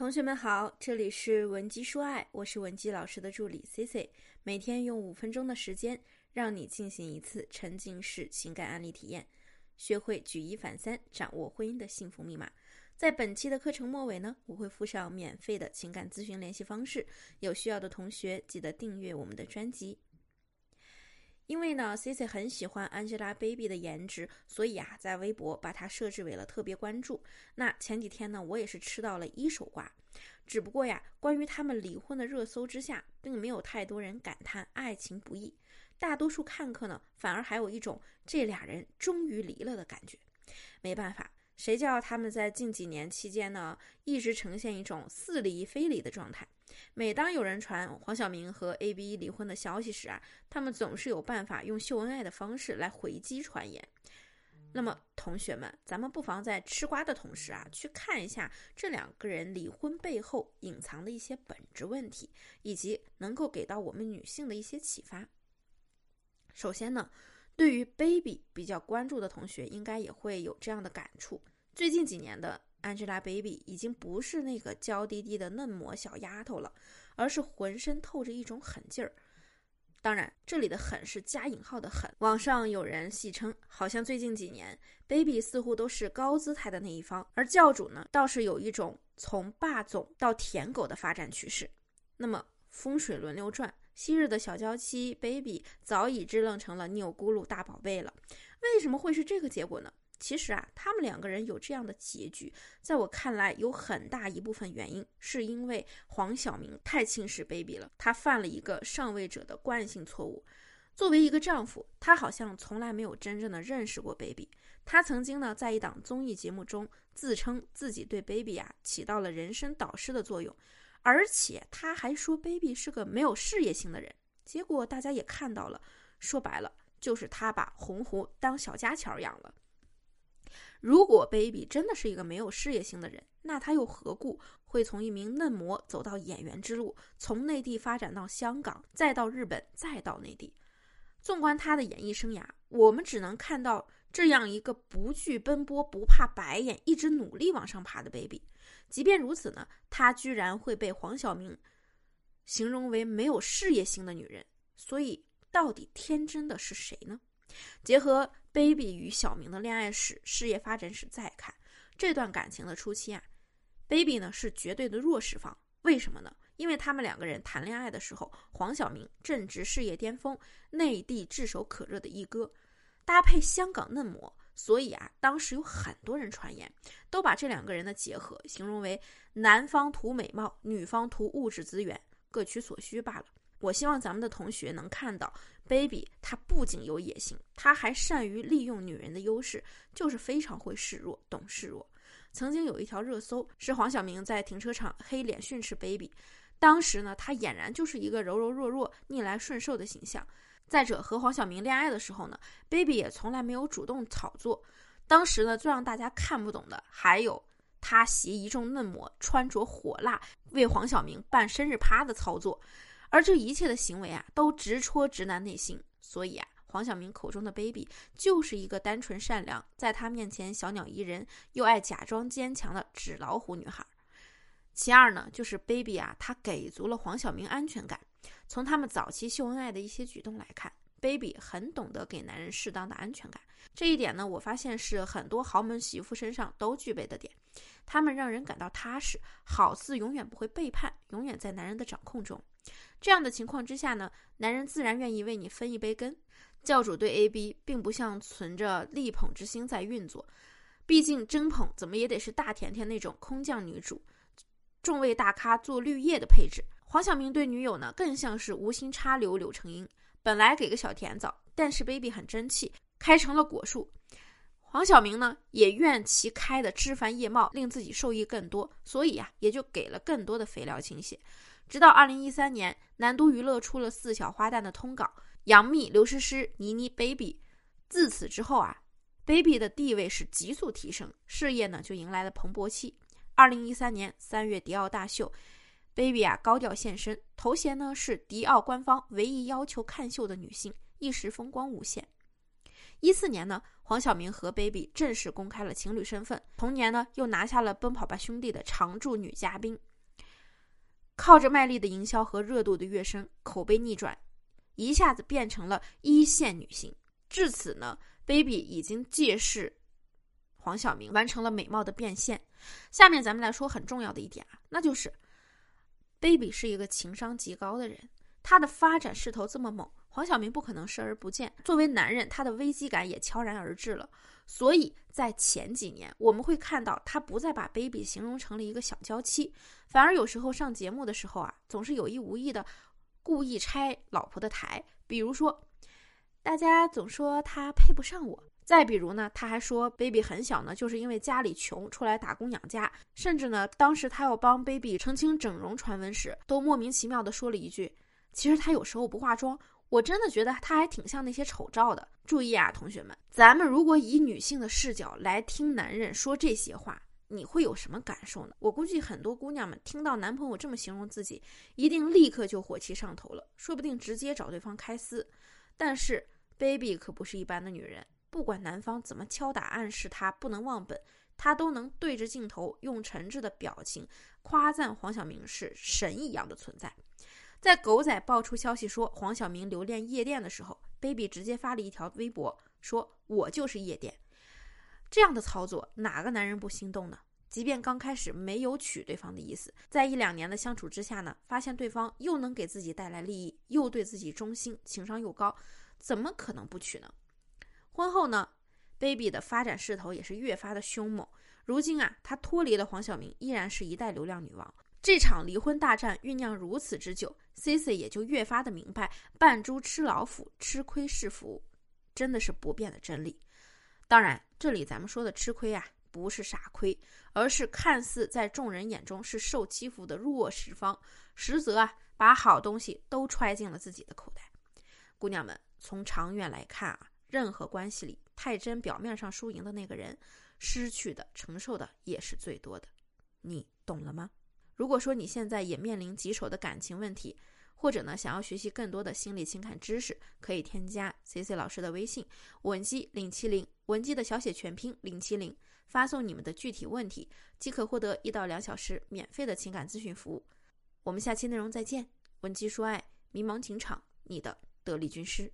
同学们好，这里是文姬说爱，我是文姬老师的助理 C C，每天用五分钟的时间，让你进行一次沉浸式情感案例体验，学会举一反三，掌握婚姻的幸福密码。在本期的课程末尾呢，我会附上免费的情感咨询联系方式，有需要的同学记得订阅我们的专辑。因为呢，Cici 很喜欢 Angelababy 的颜值，所以啊，在微博把她设置为了特别关注。那前几天呢，我也是吃到了一手瓜。只不过呀，关于他们离婚的热搜之下，并没有太多人感叹爱情不易，大多数看客呢，反而还有一种这俩人终于离了的感觉。没办法。谁叫他们在近几年期间呢，一直呈现一种似离非离的状态？每当有人传黄晓明和 A B 离婚的消息时啊，他们总是有办法用秀恩爱的方式来回击传言。那么，同学们，咱们不妨在吃瓜的同时啊，去看一下这两个人离婚背后隐藏的一些本质问题，以及能够给到我们女性的一些启发。首先呢。对于 baby 比较关注的同学，应该也会有这样的感触。最近几年的 Angelababy 已经不是那个娇滴滴的嫩模小丫头了，而是浑身透着一种狠劲儿。当然，这里的狠是加引号的狠。网上有人戏称，好像最近几年 baby 似乎都是高姿态的那一方，而教主呢，倒是有一种从霸总到舔狗的发展趋势。那么风水轮流转。昔日的小娇妻 baby 早已支棱成了钮咕噜大宝贝了，为什么会是这个结果呢？其实啊，他们两个人有这样的结局，在我看来，有很大一部分原因是因为黄晓明太轻视 baby 了，他犯了一个上位者的惯性错误。作为一个丈夫，他好像从来没有真正的认识过 baby。他曾经呢，在一档综艺节目中自称自己对 baby 啊起到了人生导师的作用。而且他还说，baby 是个没有事业心的人。结果大家也看到了，说白了就是他把红狐当小家巧养了。如果 baby 真的是一个没有事业心的人，那他又何故会从一名嫩模走到演员之路，从内地发展到香港，再到日本，再到内地？纵观他的演艺生涯，我们只能看到这样一个不惧奔波、不怕白眼、一直努力往上爬的 baby。即便如此呢，她居然会被黄晓明形容为没有事业心的女人。所以，到底天真的是谁呢？结合 baby 与小明的恋爱史、事业发展史再看，这段感情的初期啊，baby 呢是绝对的弱势方。为什么呢？因为他们两个人谈恋爱的时候，黄晓明正值事业巅峰，内地炙手可热的一哥，搭配香港嫩模。所以啊，当时有很多人传言，都把这两个人的结合形容为男方图美貌，女方图物质资源，各取所需罢了。我希望咱们的同学能看到，baby 他不仅有野心，他还善于利用女人的优势，就是非常会示弱，懂示弱。曾经有一条热搜是黄晓明在停车场黑脸训斥 baby，当时呢，他俨然就是一个柔柔弱弱、逆来顺受的形象。再者，和黄晓明恋爱的时候呢，baby 也从来没有主动炒作。当时呢，最让大家看不懂的还有他携一众嫩模，穿着火辣为黄晓明办生日趴的操作。而这一切的行为啊，都直戳直男内心。所以啊，黄晓明口中的 baby 就是一个单纯善良，在他面前小鸟依人，又爱假装坚强的纸老虎女孩。其二呢，就是 baby 啊，他给足了黄晓明安全感。从他们早期秀恩爱的一些举动来看，baby 很懂得给男人适当的安全感。这一点呢，我发现是很多豪门媳妇身上都具备的点。他们让人感到踏实，好似永远不会背叛，永远在男人的掌控中。这样的情况之下呢，男人自然愿意为你分一杯羹。教主对 AB 并不像存着力捧之心在运作，毕竟真捧怎么也得是大甜甜那种空降女主，众位大咖做绿叶的配置。黄晓明对女友呢，更像是无心插柳柳成荫。本来给个小甜枣，但是 baby 很争气，开成了果树。黄晓明呢，也愿其开的枝繁叶茂，令自己受益更多，所以啊，也就给了更多的肥料倾斜。直到二零一三年，南都娱乐出了四小花旦的通稿，杨幂、刘诗诗、倪妮、baby。自此之后啊，baby 的地位是急速提升，事业呢就迎来了蓬勃期。二零一三年三月，迪奥大秀。baby 啊，高调现身，头衔呢是迪奥官方唯一要求看秀的女性，一时风光无限。一四年呢，黄晓明和 baby 正式公开了情侣身份，同年呢又拿下了《奔跑吧兄弟》的常驻女嘉宾。靠着卖力的营销和热度的跃升，口碑逆转，一下子变成了一线女星。至此呢，Baby 已经借势黄晓明完成了美貌的变现。下面咱们来说很重要的一点啊，那就是 Baby 是一个情商极高的人，他的发展势头这么猛，黄晓明不可能视而不见。作为男人，他的危机感也悄然而至了。所以在前几年，我们会看到他不再把 Baby 形容成了一个小娇妻，反而有时候上节目的时候啊，总是有意无意的故意拆老婆的台，比如说，大家总说他配不上我。再比如呢，他还说 baby 很小呢，就是因为家里穷出来打工养家。甚至呢，当时他要帮 baby 澄清整容传闻时，都莫名其妙的说了一句：“其实他有时候不化妆，我真的觉得他还挺像那些丑照的。”注意啊，同学们，咱们如果以女性的视角来听男人说这些话，你会有什么感受呢？我估计很多姑娘们听到男朋友这么形容自己，一定立刻就火气上头了，说不定直接找对方开撕。但是 baby 可不是一般的女人。不管男方怎么敲打暗示他不能忘本，他都能对着镜头用诚挚的表情夸赞黄晓明是神一样的存在。在狗仔爆出消息说黄晓明留恋夜店的时候，baby 直接发了一条微博说：“我就是夜店。”这样的操作，哪个男人不心动呢？即便刚开始没有娶对方的意思，在一两年的相处之下呢，发现对方又能给自己带来利益，又对自己忠心，情商又高，怎么可能不娶呢？婚后呢，baby 的发展势头也是越发的凶猛。如今啊，她脱离了黄晓明，依然是一代流量女王。这场离婚大战酝酿如此之久，C C 也就越发的明白“扮猪吃老虎，吃亏是福”，真的是不变的真理。当然，这里咱们说的吃亏啊，不是傻亏，而是看似在众人眼中是受欺负的弱势方，实则啊，把好东西都揣进了自己的口袋。姑娘们，从长远来看啊。任何关系里，太真表面上输赢的那个人，失去的、承受的也是最多的。你懂了吗？如果说你现在也面临棘手的感情问题，或者呢想要学习更多的心理情感知识，可以添加 C C 老师的微信文姬零七零，文姬的小写全拼零七零，发送你们的具体问题，即可获得一到两小时免费的情感咨询服务。我们下期内容再见，文姬说爱，迷茫情场，你的得力军师。